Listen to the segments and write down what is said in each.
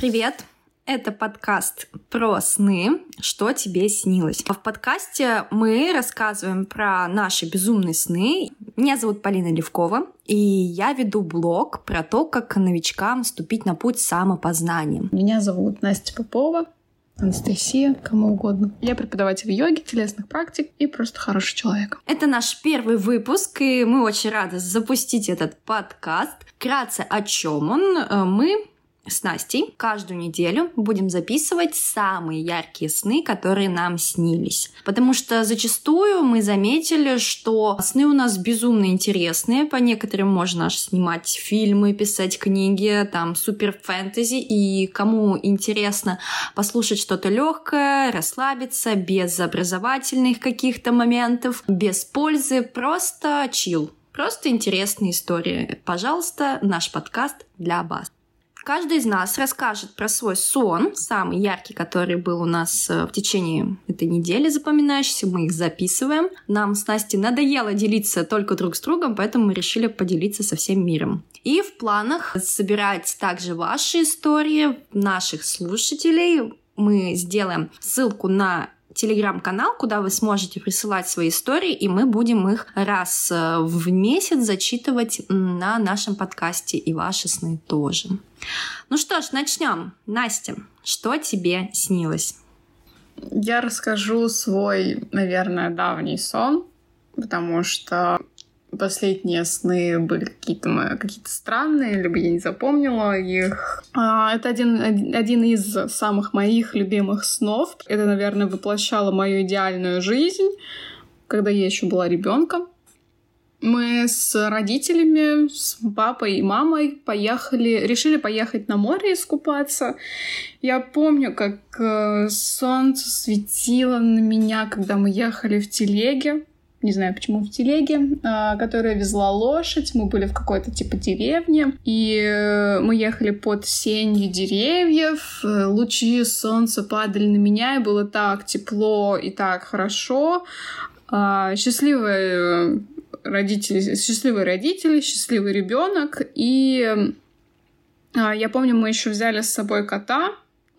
привет! Это подкаст про сны, что тебе снилось. В подкасте мы рассказываем про наши безумные сны. Меня зовут Полина Левкова, и я веду блог про то, как новичкам вступить на путь самопознания. Меня зовут Настя Попова, Анастасия, кому угодно. Я преподаватель йоги, телесных практик и просто хороший человек. Это наш первый выпуск, и мы очень рады запустить этот подкаст. Вкратце о чем он? Э, мы с Настей каждую неделю будем записывать самые яркие сны, которые нам снились. Потому что зачастую мы заметили, что сны у нас безумно интересные. По некоторым можно аж снимать фильмы, писать книги, там супер фэнтези. И кому интересно послушать что-то легкое, расслабиться, без образовательных каких-то моментов, без пользы, просто чил. Просто интересные истории. Пожалуйста, наш подкаст для вас. Каждый из нас расскажет про свой сон, самый яркий, который был у нас э, в течение этой недели запоминающийся. Мы их записываем. Нам с Настей надоело делиться только друг с другом, поэтому мы решили поделиться со всем миром. И в планах собирать также ваши истории, наших слушателей. Мы сделаем ссылку на телеграм-канал, куда вы сможете присылать свои истории, и мы будем их раз э, в месяц зачитывать на нашем подкасте и ваши сны тоже. Ну что ж, начнем. Настя, что тебе снилось? Я расскажу свой, наверное, давний сон, потому что последние сны были какие-то какие странные, либо я не запомнила их. А, это один, один из самых моих любимых снов. Это, наверное, воплощало мою идеальную жизнь, когда я еще была ребенком. Мы с родителями, с папой и мамой поехали, решили поехать на море искупаться. Я помню, как э, солнце светило на меня, когда мы ехали в телеге не знаю почему, в телеге, а, которая везла лошадь. Мы были в какой-то типа деревне, и э, мы ехали под сенью деревьев. Лучи солнца падали на меня, и было так тепло и так хорошо. А, счастливые родители, счастливые родители, счастливый ребенок. И я помню, мы еще взяли с собой кота,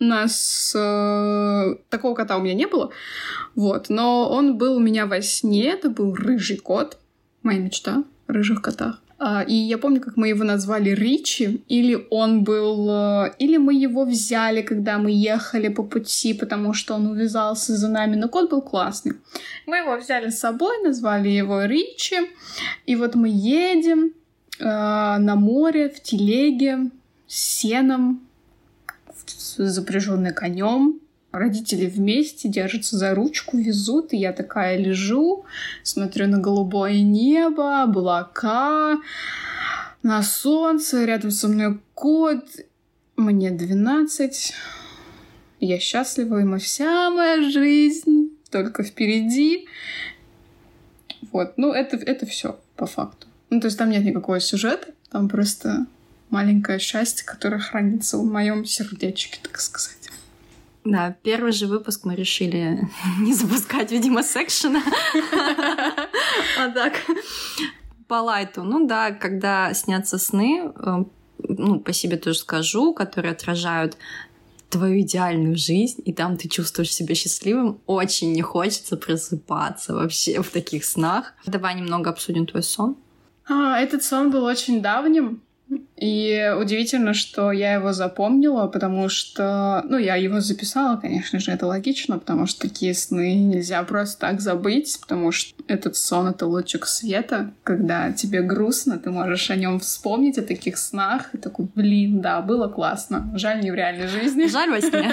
нас э, такого кота у меня не было, вот, но он был у меня во сне, это был рыжий кот, моя мечта, рыжих котах. А, и я помню, как мы его назвали Ричи, или он был... Э, или мы его взяли, когда мы ехали по пути, потому что он увязался за нами, но кот был классный. Мы его взяли с собой, назвали его Ричи, и вот мы едем э, на море в телеге с сеном, запряженный конем. Родители вместе держатся за ручку, везут, и я такая лежу, смотрю на голубое небо, облака, на солнце, рядом со мной кот, мне 12, я счастлива, и вся моя жизнь только впереди. Вот, ну это, это все по факту. Ну, то есть там нет никакого сюжета, там просто маленькое счастье, которое хранится в моем сердечке, так сказать. Да, первый же выпуск мы решили не запускать, видимо, секшена. А так, по лайту. Ну да, когда снятся сны, э, ну, по себе тоже скажу, которые отражают твою идеальную жизнь, и там ты чувствуешь себя счастливым, очень не хочется просыпаться вообще в таких снах. Давай немного обсудим твой сон. А, этот сон был очень давним. И удивительно, что я его запомнила, потому что, ну, я его записала, конечно же, это логично, потому что такие сны нельзя просто так забыть, потому что этот сон — это лучик света, когда тебе грустно, ты можешь о нем вспомнить, о таких снах, и такой, блин, да, было классно, жаль, не в реальной жизни. Жаль во сне.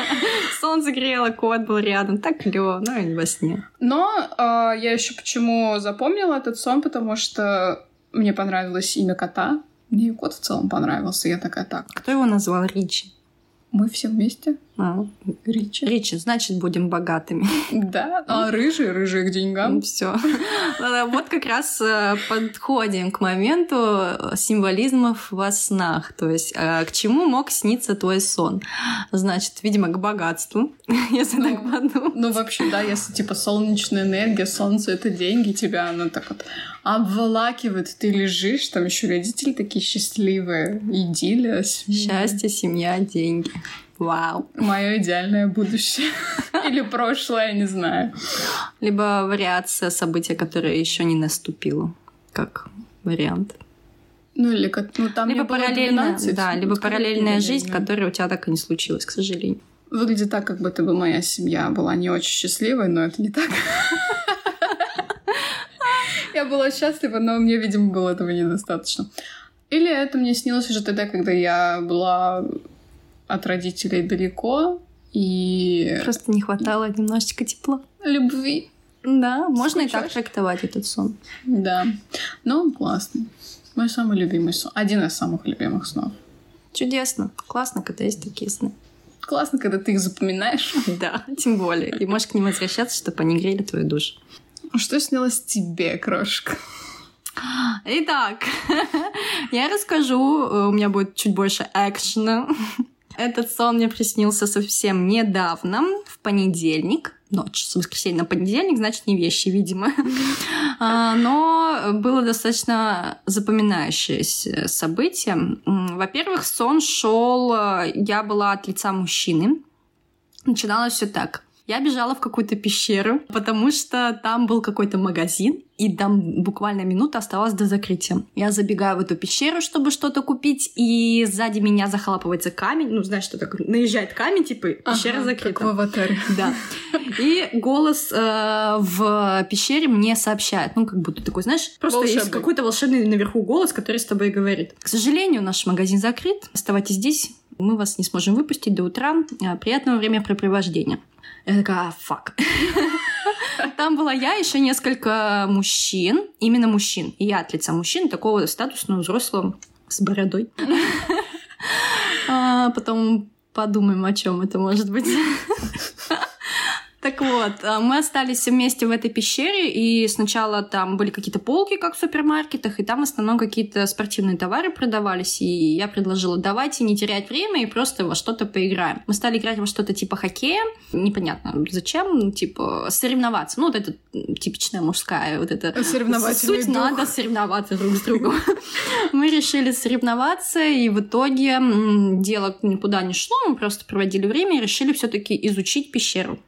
Солнце грело, кот был рядом, так клево, но и во сне. Но а, я еще почему запомнила этот сон, потому что мне понравилось имя кота, мне кот в целом понравился. Я такая, так. Кто его назвал Ричи? Мы все вместе. А, Ричи. Ричи, значит, будем богатыми. Да, а рыжие, рыжие к деньгам. Все. Вот как раз э, подходим к моменту символизмов во снах. То есть, э, к чему мог сниться твой сон? Значит, видимо, к богатству, если так Ну, подумать. Ну, вообще, да, если, типа, солнечная энергия, солнце — это деньги, тебя оно так вот обволакивает, ты лежишь, там еще родители такие счастливые, идиллия. Счастье, семья, деньги. Вау. Мое идеальное будущее. Или прошлое, не знаю. Либо вариация события, которое еще не наступило, как вариант. Ну, или как, ну, там либо параллельная, 12, да, ну, либо параллельная жизнь, которая у тебя так и не случилась, к сожалению. Выглядит так, как будто бы моя семья была не очень счастливой, но это не так. Я была счастлива, но мне, видимо, было этого недостаточно. Или это мне снилось уже тогда, когда я была от родителей далеко и Просто не хватало немножечко тепла. любви. Да, можно и так Скучаешь? трактовать этот сон. Да. Но он классный. Мой самый любимый сон. Один из самых любимых снов. Чудесно. Классно, когда есть такие сны. Классно, когда ты их запоминаешь. Да, тем более. И можешь к ним возвращаться, чтобы они грели твою душу. Что снилось тебе, крошка? Итак, я расскажу, у меня будет чуть больше экшена. Этот сон мне приснился совсем недавно, в понедельник. Ночь с воскресенья на понедельник, значит, не вещи, видимо. А, Но было достаточно запоминающееся событие. Во-первых, сон шел, э, я была от лица мужчины. Начиналось все так. Я бежала в какую-то пещеру, потому что там был какой-то магазин, и там буквально минута оставалась до закрытия. Я забегаю в эту пещеру, чтобы что-то купить, и сзади меня захлапывается камень. Ну, знаешь, что так наезжает камень, типа, пещера Ага, закрыта. Как в аватаре. Да. И голос э, в пещере мне сообщает. Ну, как будто такой, знаешь, просто есть Волшебный. какой-то волшебный наверху голос, который с тобой говорит. К сожалению, наш магазин закрыт. Оставайтесь здесь. Мы вас не сможем выпустить до утра. Э, Приятного времяпрепровождения. Я такая, «А, фак. Там была я, еще несколько мужчин, именно мужчин. И я от лица мужчин, такого статусного взрослого с бородой. А, Потом подумаем, о чем это может быть. Так вот, а, мы остались все вместе в этой пещере, и сначала там были какие-то полки, как в супермаркетах, и там в основном какие-то спортивные товары продавались, и я предложила, давайте не терять время и просто во что-то поиграем. Мы стали играть во что-то типа хоккея, непонятно зачем, ну, типа соревноваться. Ну, вот это типичная мужская, вот это Суть дух. надо соревноваться друг с другом. Мы решили соревноваться, и в итоге дело никуда не шло, мы просто проводили время и решили все-таки изучить пещеру.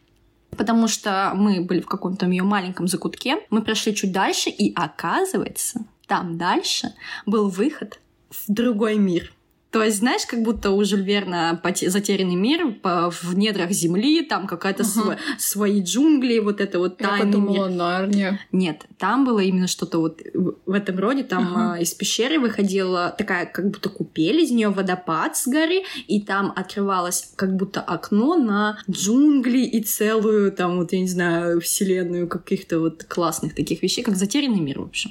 Потому что мы были в каком-то ее маленьком закутке, мы прошли чуть дальше, и оказывается, там дальше был выход в другой мир. То есть, знаешь, как будто у Жюль Верна затерянный мир по- в недрах земли, там какая-то Ага. сво- свои джунгли, вот это вот Я тайный мир. подумала, Нарния. Нет, там было именно что-то вот в этом роде. Там Ага. а, из пещеры выходила такая как будто купель, из нее водопад с горы, и там открывалось как будто окно на джунгли и целую там вот, я не знаю, вселенную каких-то вот классных таких вещей, как затерянный мир, в общем.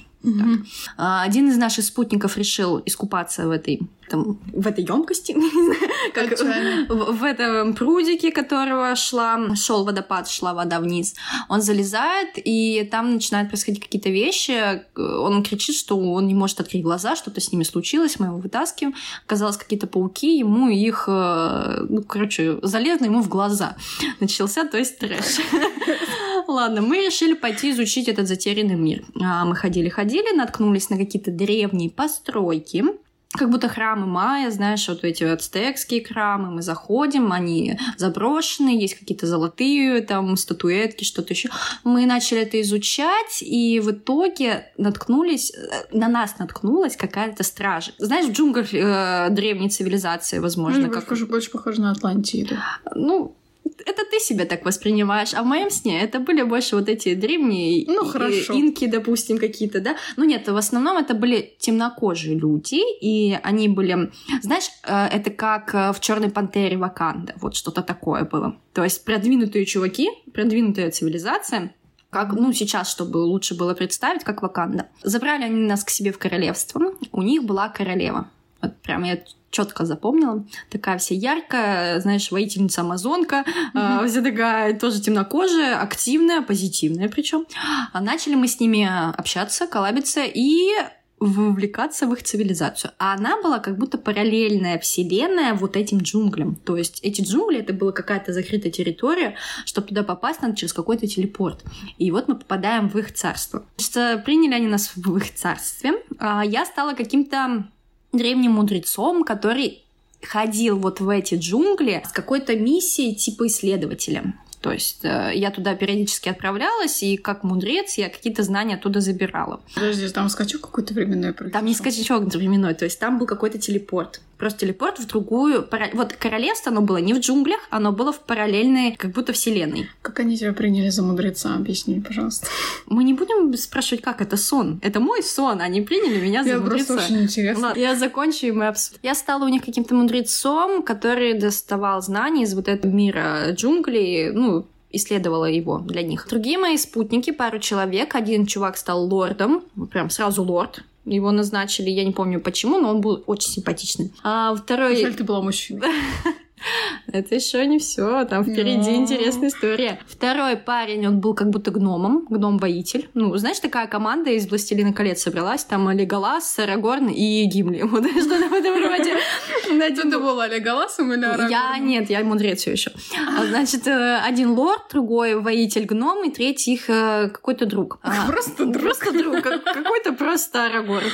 А, Один из наших спутников решил искупаться в этой там, в этой емкости, как в, в этом прудике, которого шла, шел водопад, шла вода вниз. Он залезает, и там начинают происходить какие-то вещи. Он кричит, что он не может открыть глаза, что-то с ними случилось, мы его вытаскиваем. Оказалось, какие-то пауки, ему их, э, ну, короче, залезли ему в глаза. Начался, то есть трэш. Ладно, мы решили пойти изучить этот затерянный мир. А, Мы ходили-ходили, наткнулись на какие-то древние постройки, как будто храмы майя, знаешь, вот эти ацтекские храмы, мы заходим, они заброшены, есть какие-то золотые там статуэтки, что-то еще. Мы начали это изучать, и в итоге наткнулись, э, на нас наткнулась какая-то стража. Знаешь, в джунглях э, древней цивилизации, возможно, Ну, как... больше, больше похоже на Атлантиду. Ну, это ты себя так воспринимаешь, а в моем сне это были больше вот эти древние Ну, и- хорошо. инки, допустим, какие-то, да? Ну нет, в основном это были темнокожие люди, и они были, знаешь, э, это как э, в Черной пантере Ваканда, вот что-то такое было. То есть продвинутые чуваки, продвинутая цивилизация, как, ну, сейчас, чтобы лучше было представить, как Ваканда. Забрали они нас к себе в королевство. У них была королева. Вот прям я четко запомнила. Такая вся яркая, знаешь, воительница амазонка, mm-hmm. э, вся такая тоже темнокожая, активная, позитивная причем. А начали мы с ними общаться, коллабиться и вовлекаться в их цивилизацию. А она была как будто параллельная вселенная вот этим джунглям. То есть эти джунгли — это была какая-то закрытая территория, чтобы туда попасть, надо через какой-то телепорт. И вот мы попадаем в их царство. Значит, приняли они нас в их царстве. А я стала каким-то древним мудрецом, который ходил вот в эти джунгли с какой-то миссией типа исследователя. То есть э, я туда периодически отправлялась, и как мудрец я какие-то знания оттуда забирала. Подожди, там скачок какой-то временной произошел? Там не скачок временной, то есть там был какой-то телепорт. Просто телепорт в другую... Вот королевство, оно было не в джунглях, оно было в параллельной, как будто вселенной. Как они тебя приняли за мудреца? Объясни, пожалуйста. Мы не будем спрашивать, как это сон. Это мой сон, они приняли меня за я мудреца. Просто очень интересно. Ладно, я закончу, и мы обсудим. Я стала у них каким-то мудрецом, который доставал знания из вот этого мира джунглей, ну, исследовала его для них. Другие мои спутники, пару человек, один чувак стал лордом, прям сразу лорд, его назначили, я не помню почему, но он был очень симпатичный. А второй... Жаль, ты была мужчиной. Это еще не все, там впереди Но... интересная история. Второй парень, он был как будто гномом, гном-воитель. Ну, знаешь, такая команда из «Властелина колец» собралась, там Леголас, Арагорн и Гимли. Вот что-то в этом роде. Ты была Леголасом или Арагорн? Я нет, я мудрец все еще. А, значит, э, один лорд, другой воитель гном, и третий их э, какой-то друг. Просто друг. Просто друг, какой-то просто Арагорн.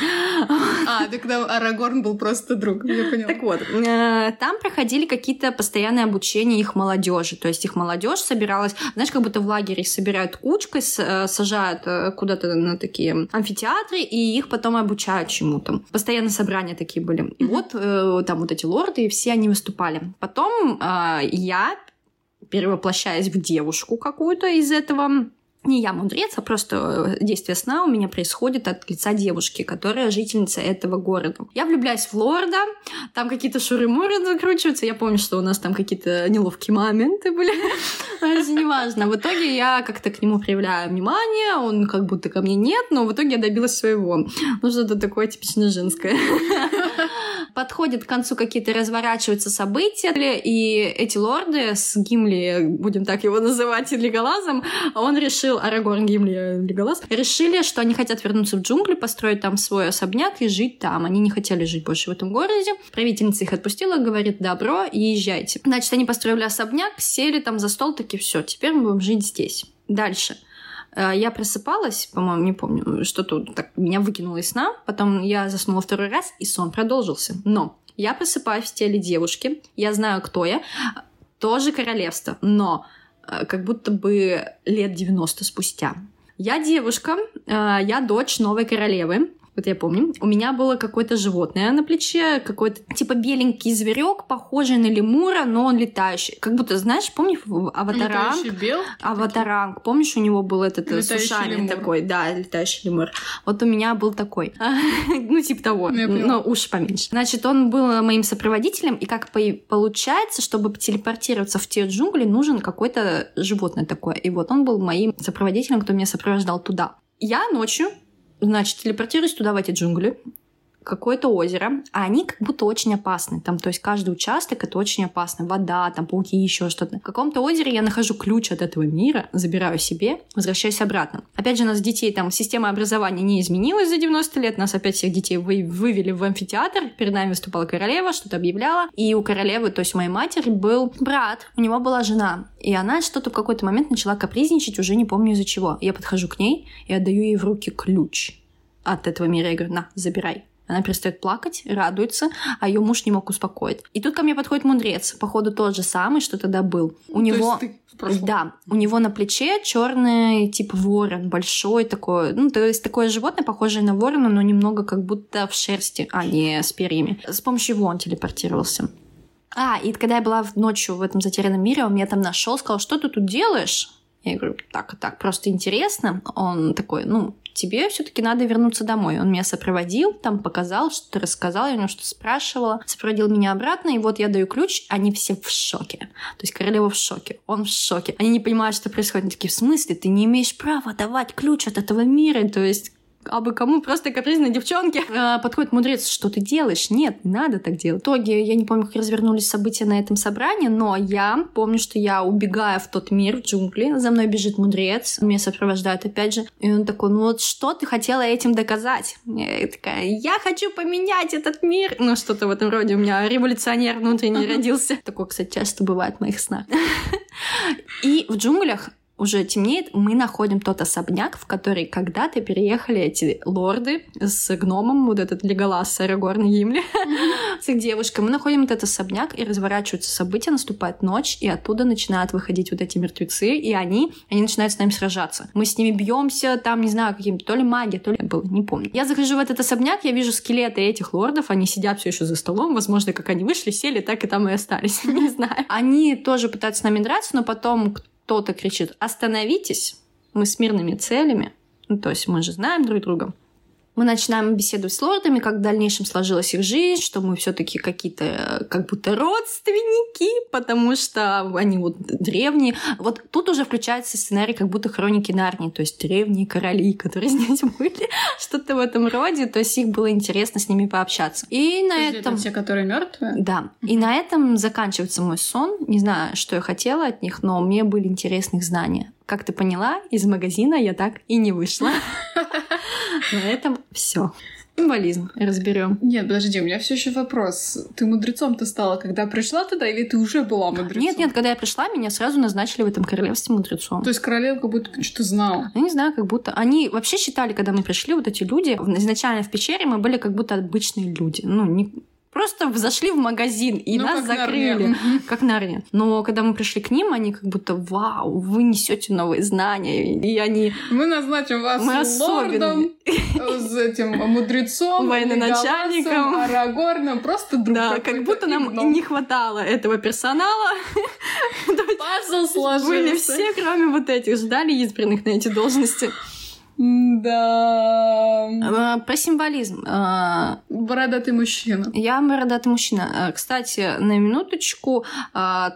А, тогда Арагорн был просто друг, я поняла. Так вот, э, там проходили какие-то какие-то постоянное обучение их молодежи. То есть их молодежь собиралась, знаешь, как будто в лагере их собирают кучкой, э, сажают э, куда-то на такие амфитеатры, и их потом обучают чему-то. Постоянно собрания такие были. И вот э, там вот эти лорды, и все они выступали. Потом я перевоплощаясь в девушку какую-то из этого не я мудрец, а просто э, действие сна у меня происходит от лица девушки, которая жительница этого города. Я влюбляюсь в лорда, там какие-то шуры-муры закручиваются, я помню, что у нас там какие-то неловкие моменты были, это неважно. В итоге я как-то к нему проявляю внимание, он как будто ко мне нет, но в итоге я добилась своего. Ну, что-то такое типично женское. Подходят к концу какие-то разворачиваются события, и эти лорды с Гимли, будем так его называть, или Галазом, он решил Арагорн, Гимли, Леголас, решили, что они хотят вернуться в джунгли, построить там свой особняк и жить там. Они не хотели жить больше в этом городе. Правительница их отпустила, говорит, добро, езжайте. Значит, они построили особняк, сели там за стол, таки все, теперь мы будем жить здесь. Дальше. Э, я просыпалась, по-моему, не помню, что-то так меня выкинуло из сна. Потом я заснула второй раз, и сон продолжился. Но я просыпаюсь в теле девушки, я знаю, кто я, тоже королевство, но Э, как будто бы лет 90 спустя. Я девушка, э, я дочь новой королевы, вот я помню, у меня было какое-то животное на плече, какой-то типа беленький зверек, похожий на лемура, но он летающий. Как будто, знаешь, помнишь Аватаранг? Аватаранг. Помнишь, у него был этот э, летающий лемур. такой, да, летающий лемур. Вот у меня был такой. ну, типа того, но уши поменьше. Значит, он был моим сопроводителем, и как получается, чтобы телепортироваться в те джунгли, нужен какое-то животное такое. И вот он был моим сопроводителем, кто меня сопровождал туда. Я ночью Значит, телепортируюсь туда, в эти джунгли, какое-то озеро, а они как будто очень опасны. Там, то есть каждый участок это очень опасно. Вода, там пауки, еще что-то. В каком-то озере я нахожу ключ от этого мира, забираю себе, возвращаюсь обратно. Опять же, у нас детей там система образования не изменилась за 90 лет. Нас опять всех детей вы, вывели в амфитеатр. Перед нами выступала королева, что-то объявляла. И у королевы, то есть у моей матери, был брат, у него была жена. И она что-то в какой-то момент начала капризничать, уже не помню из-за чего. Я подхожу к ней и отдаю ей в руки ключ от этого мира. Я говорю, на, забирай. Она перестает плакать, радуется, а ее муж не мог успокоить. И тут ко мне подходит мудрец, походу тот же самый, что тогда был. У то него, да, у него на плече черный типа ворон, большой такой, ну то есть такое животное, похожее на ворона, но немного как будто в шерсти, а не с перьями. С помощью его он телепортировался. А, и когда я была ночью в этом затерянном мире, он меня там нашел, сказал, что ты тут делаешь? Я говорю, так, так, просто интересно. Он такой, ну, тебе все-таки надо вернуться домой. Он меня сопроводил, там показал, что-то рассказал, я у него что-то спрашивала, сопроводил меня обратно, и вот я даю ключ, они все в шоке. То есть королева в шоке, он в шоке. Они не понимают, что происходит. Они такие, в смысле? Ты не имеешь права давать ключ от этого мира. То есть а бы кому просто капризной девчонке. А, подходит мудрец, что ты делаешь? Нет, не надо так делать. В итоге, я не помню, как развернулись события на этом собрании, но я помню, что я убегаю в тот мир, в джунгли, за мной бежит мудрец, меня сопровождает опять же, и он такой, ну вот что ты хотела этим доказать? Я такая, я хочу поменять этот мир. Ну, что-то в этом роде. У меня революционер внутренний родился. Такое, кстати, часто бывает в моих снах. И в джунглях уже темнеет, мы находим тот особняк, в который когда-то переехали эти лорды с гномом, вот этот Леголас, Арагорн, Гимли, с их девушкой. Мы находим этот особняк, и разворачиваются события, наступает ночь, и оттуда начинают выходить вот эти мертвецы, и они, они начинают с нами сражаться. Мы с ними бьемся, там, не знаю, каким-то, то ли магия, то ли было, не помню. Я захожу в этот особняк, я вижу скелеты этих лордов, они сидят все еще за столом, возможно, как они вышли, сели, так и там и остались, не знаю. Они тоже пытаются с нами драться, но потом кто-то кричит «Остановитесь!», мы с мирными целями, ну, то есть мы же знаем друг друга, мы начинаем беседовать с лордами, как в дальнейшем сложилась их жизнь, что мы все-таки какие-то э, как будто родственники, потому что они вот древние. Вот тут уже включается сценарий как будто хроники Нарнии, то есть древние короли, которые здесь были, что-то в этом роде. То есть их было интересно с ними пообщаться. И на Подожди, этом... Это те, которые мертвые? Да. И на этом заканчивается мой сон. Не знаю, что я хотела от них, но мне были интересны их знания. Как ты поняла, из магазина я так и не вышла. На этом все. Символизм разберем. Нет, подожди, у меня все еще вопрос. Ты мудрецом-то стала, когда пришла туда, или ты уже была мудрецом? Нет, нет, когда я пришла, меня сразу назначили в этом королевстве мудрецом. То есть королева как будто что-то знала. Я не знаю, как будто... Они вообще считали, когда мы пришли, вот эти люди, изначально в печере мы были как будто обычные люди. Ну, не, просто зашли в магазин и Ну, нас как закрыли. Мгм. как Нарния. Но когда мы пришли к ним, они как будто, вау, вы несете новые знания, и они Мы назначим вас Мы лордом, с этим мудрецом, Военачальником. Арагорном, просто друг Да, как будто нам не хватало этого персонала. Пазл сложился. Были все, кроме вот этих, ждали избранных на эти должности. Да. А, Про символизм. А, Бородатый мужчина. Я бородатый мужчина. А, Кстати, на минуточку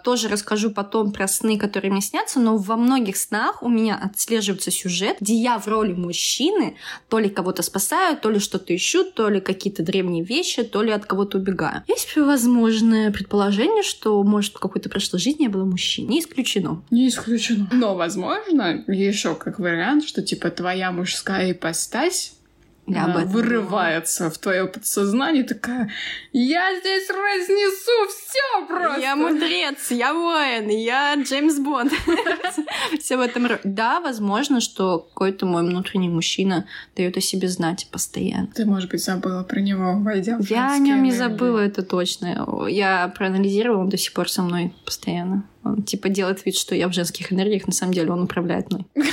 тоже расскажу потом про сны, которые мне снятся, но во многих снах у меня отслеживается сюжет, где я в роли мужчины то ли кого-то спасаю, то ли что-то ищу, то ли какие-то древние вещи, то ли от кого-то убегаю. Есть возможное предположение, что, может, в какой-то прошлой жизни я была мужчиной. Не исключено. Не исключено. Но, возможно, еще как вариант, что типа твоя мужская ипостась об а, вырывается в твое подсознание, такая, я здесь разнесу все просто. Я мудрец, я воин, я Джеймс Бонд. Все в этом. Да, возможно, что какой-то мой внутренний мужчина дает о себе знать постоянно. Ты, может быть, забыла про него, войдя в Я о нем не забыла, это точно. Я проанализировала, он до сих пор со мной постоянно. Он типа делает вид, что я в женских энергиях, на самом деле он управляет мной.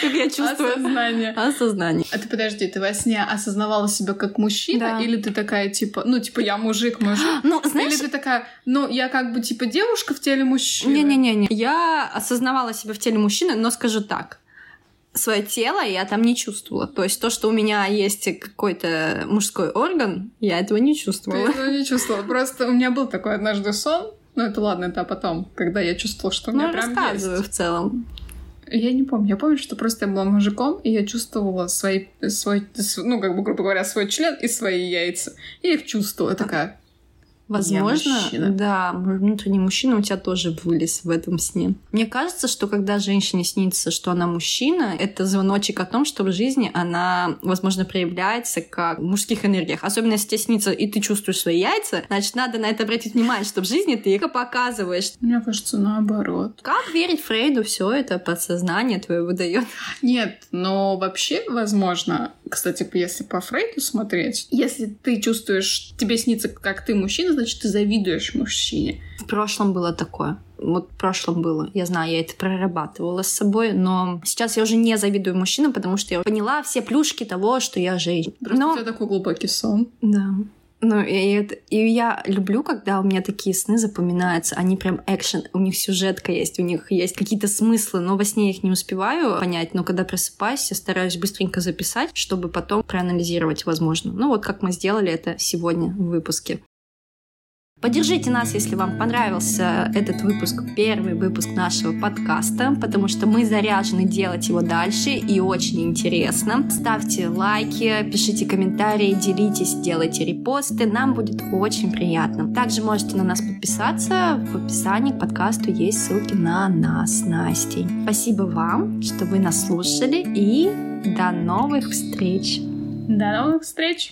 Как я чувствую. Осознание. Осознание. А ты подожди, ты во сне осознавала себя как мужчина? Да. Или ты такая, типа, ну, типа, я мужик, мужик? Ну, Или знаешь, ты такая, ну, я как бы, типа, девушка в теле мужчины? Не-не-не, я осознавала себя в теле мужчины, но скажу так. Свое тело я там не чувствовала. То есть то, что у меня есть какой-то мужской орган, я этого не Ты чувствовала. этого не чувствовала. Просто у меня был такой однажды сон, ну, это ладно, это потом, когда я чувствовала, что у меня Ну, прям рассказываю есть. в целом. Я не помню. Я помню, что просто я была мужиком, и я чувствовала свои, свой, ну, как бы, грубо говоря, свой член и свои яйца. Я их чувствовала. Такая, Возможно, да, внутренний мужчина у тебя тоже вылез в этом сне. Мне кажется, что когда женщине снится, что она мужчина, это звоночек о том, что в жизни она, возможно, проявляется как в мужских энергиях. Особенно если тебе снится, и ты чувствуешь свои яйца, значит, надо на это обратить внимание, что в жизни ты их показываешь. мне кажется, наоборот. Как верить Фрейду, все это подсознание твое выдает. Нет, но вообще, возможно, кстати, если по Фрейду смотреть, если ты чувствуешь, тебе снится, как ты мужчина, значит, ты завидуешь мужчине. В прошлом было такое. Вот в прошлом было. Я знаю, я это прорабатывала с собой, но сейчас я уже не завидую мужчинам, потому что я поняла все плюшки того, что я женщина. Просто Но у тебя такой глубокий сон. Да. Ну, и, это- и я люблю, когда у меня такие сны запоминаются. Они прям экшен, у них сюжетка есть, у них есть какие-то смыслы, но во сне я их не успеваю понять. Но когда просыпаюсь, я стараюсь быстренько записать, чтобы потом проанализировать, возможно. Ну, вот как мы сделали это сегодня в выпуске. Поддержите нас, если вам понравился этот выпуск, первый выпуск нашего подкаста, потому что мы заряжены делать его дальше и очень интересно. Ставьте лайки, пишите комментарии, делитесь, делайте репосты, нам будет очень приятно. Также можете на нас подписаться, в описании к подкасту есть ссылки на нас Настей. Спасибо вам, что вы нас слушали и до новых встреч! До новых встреч!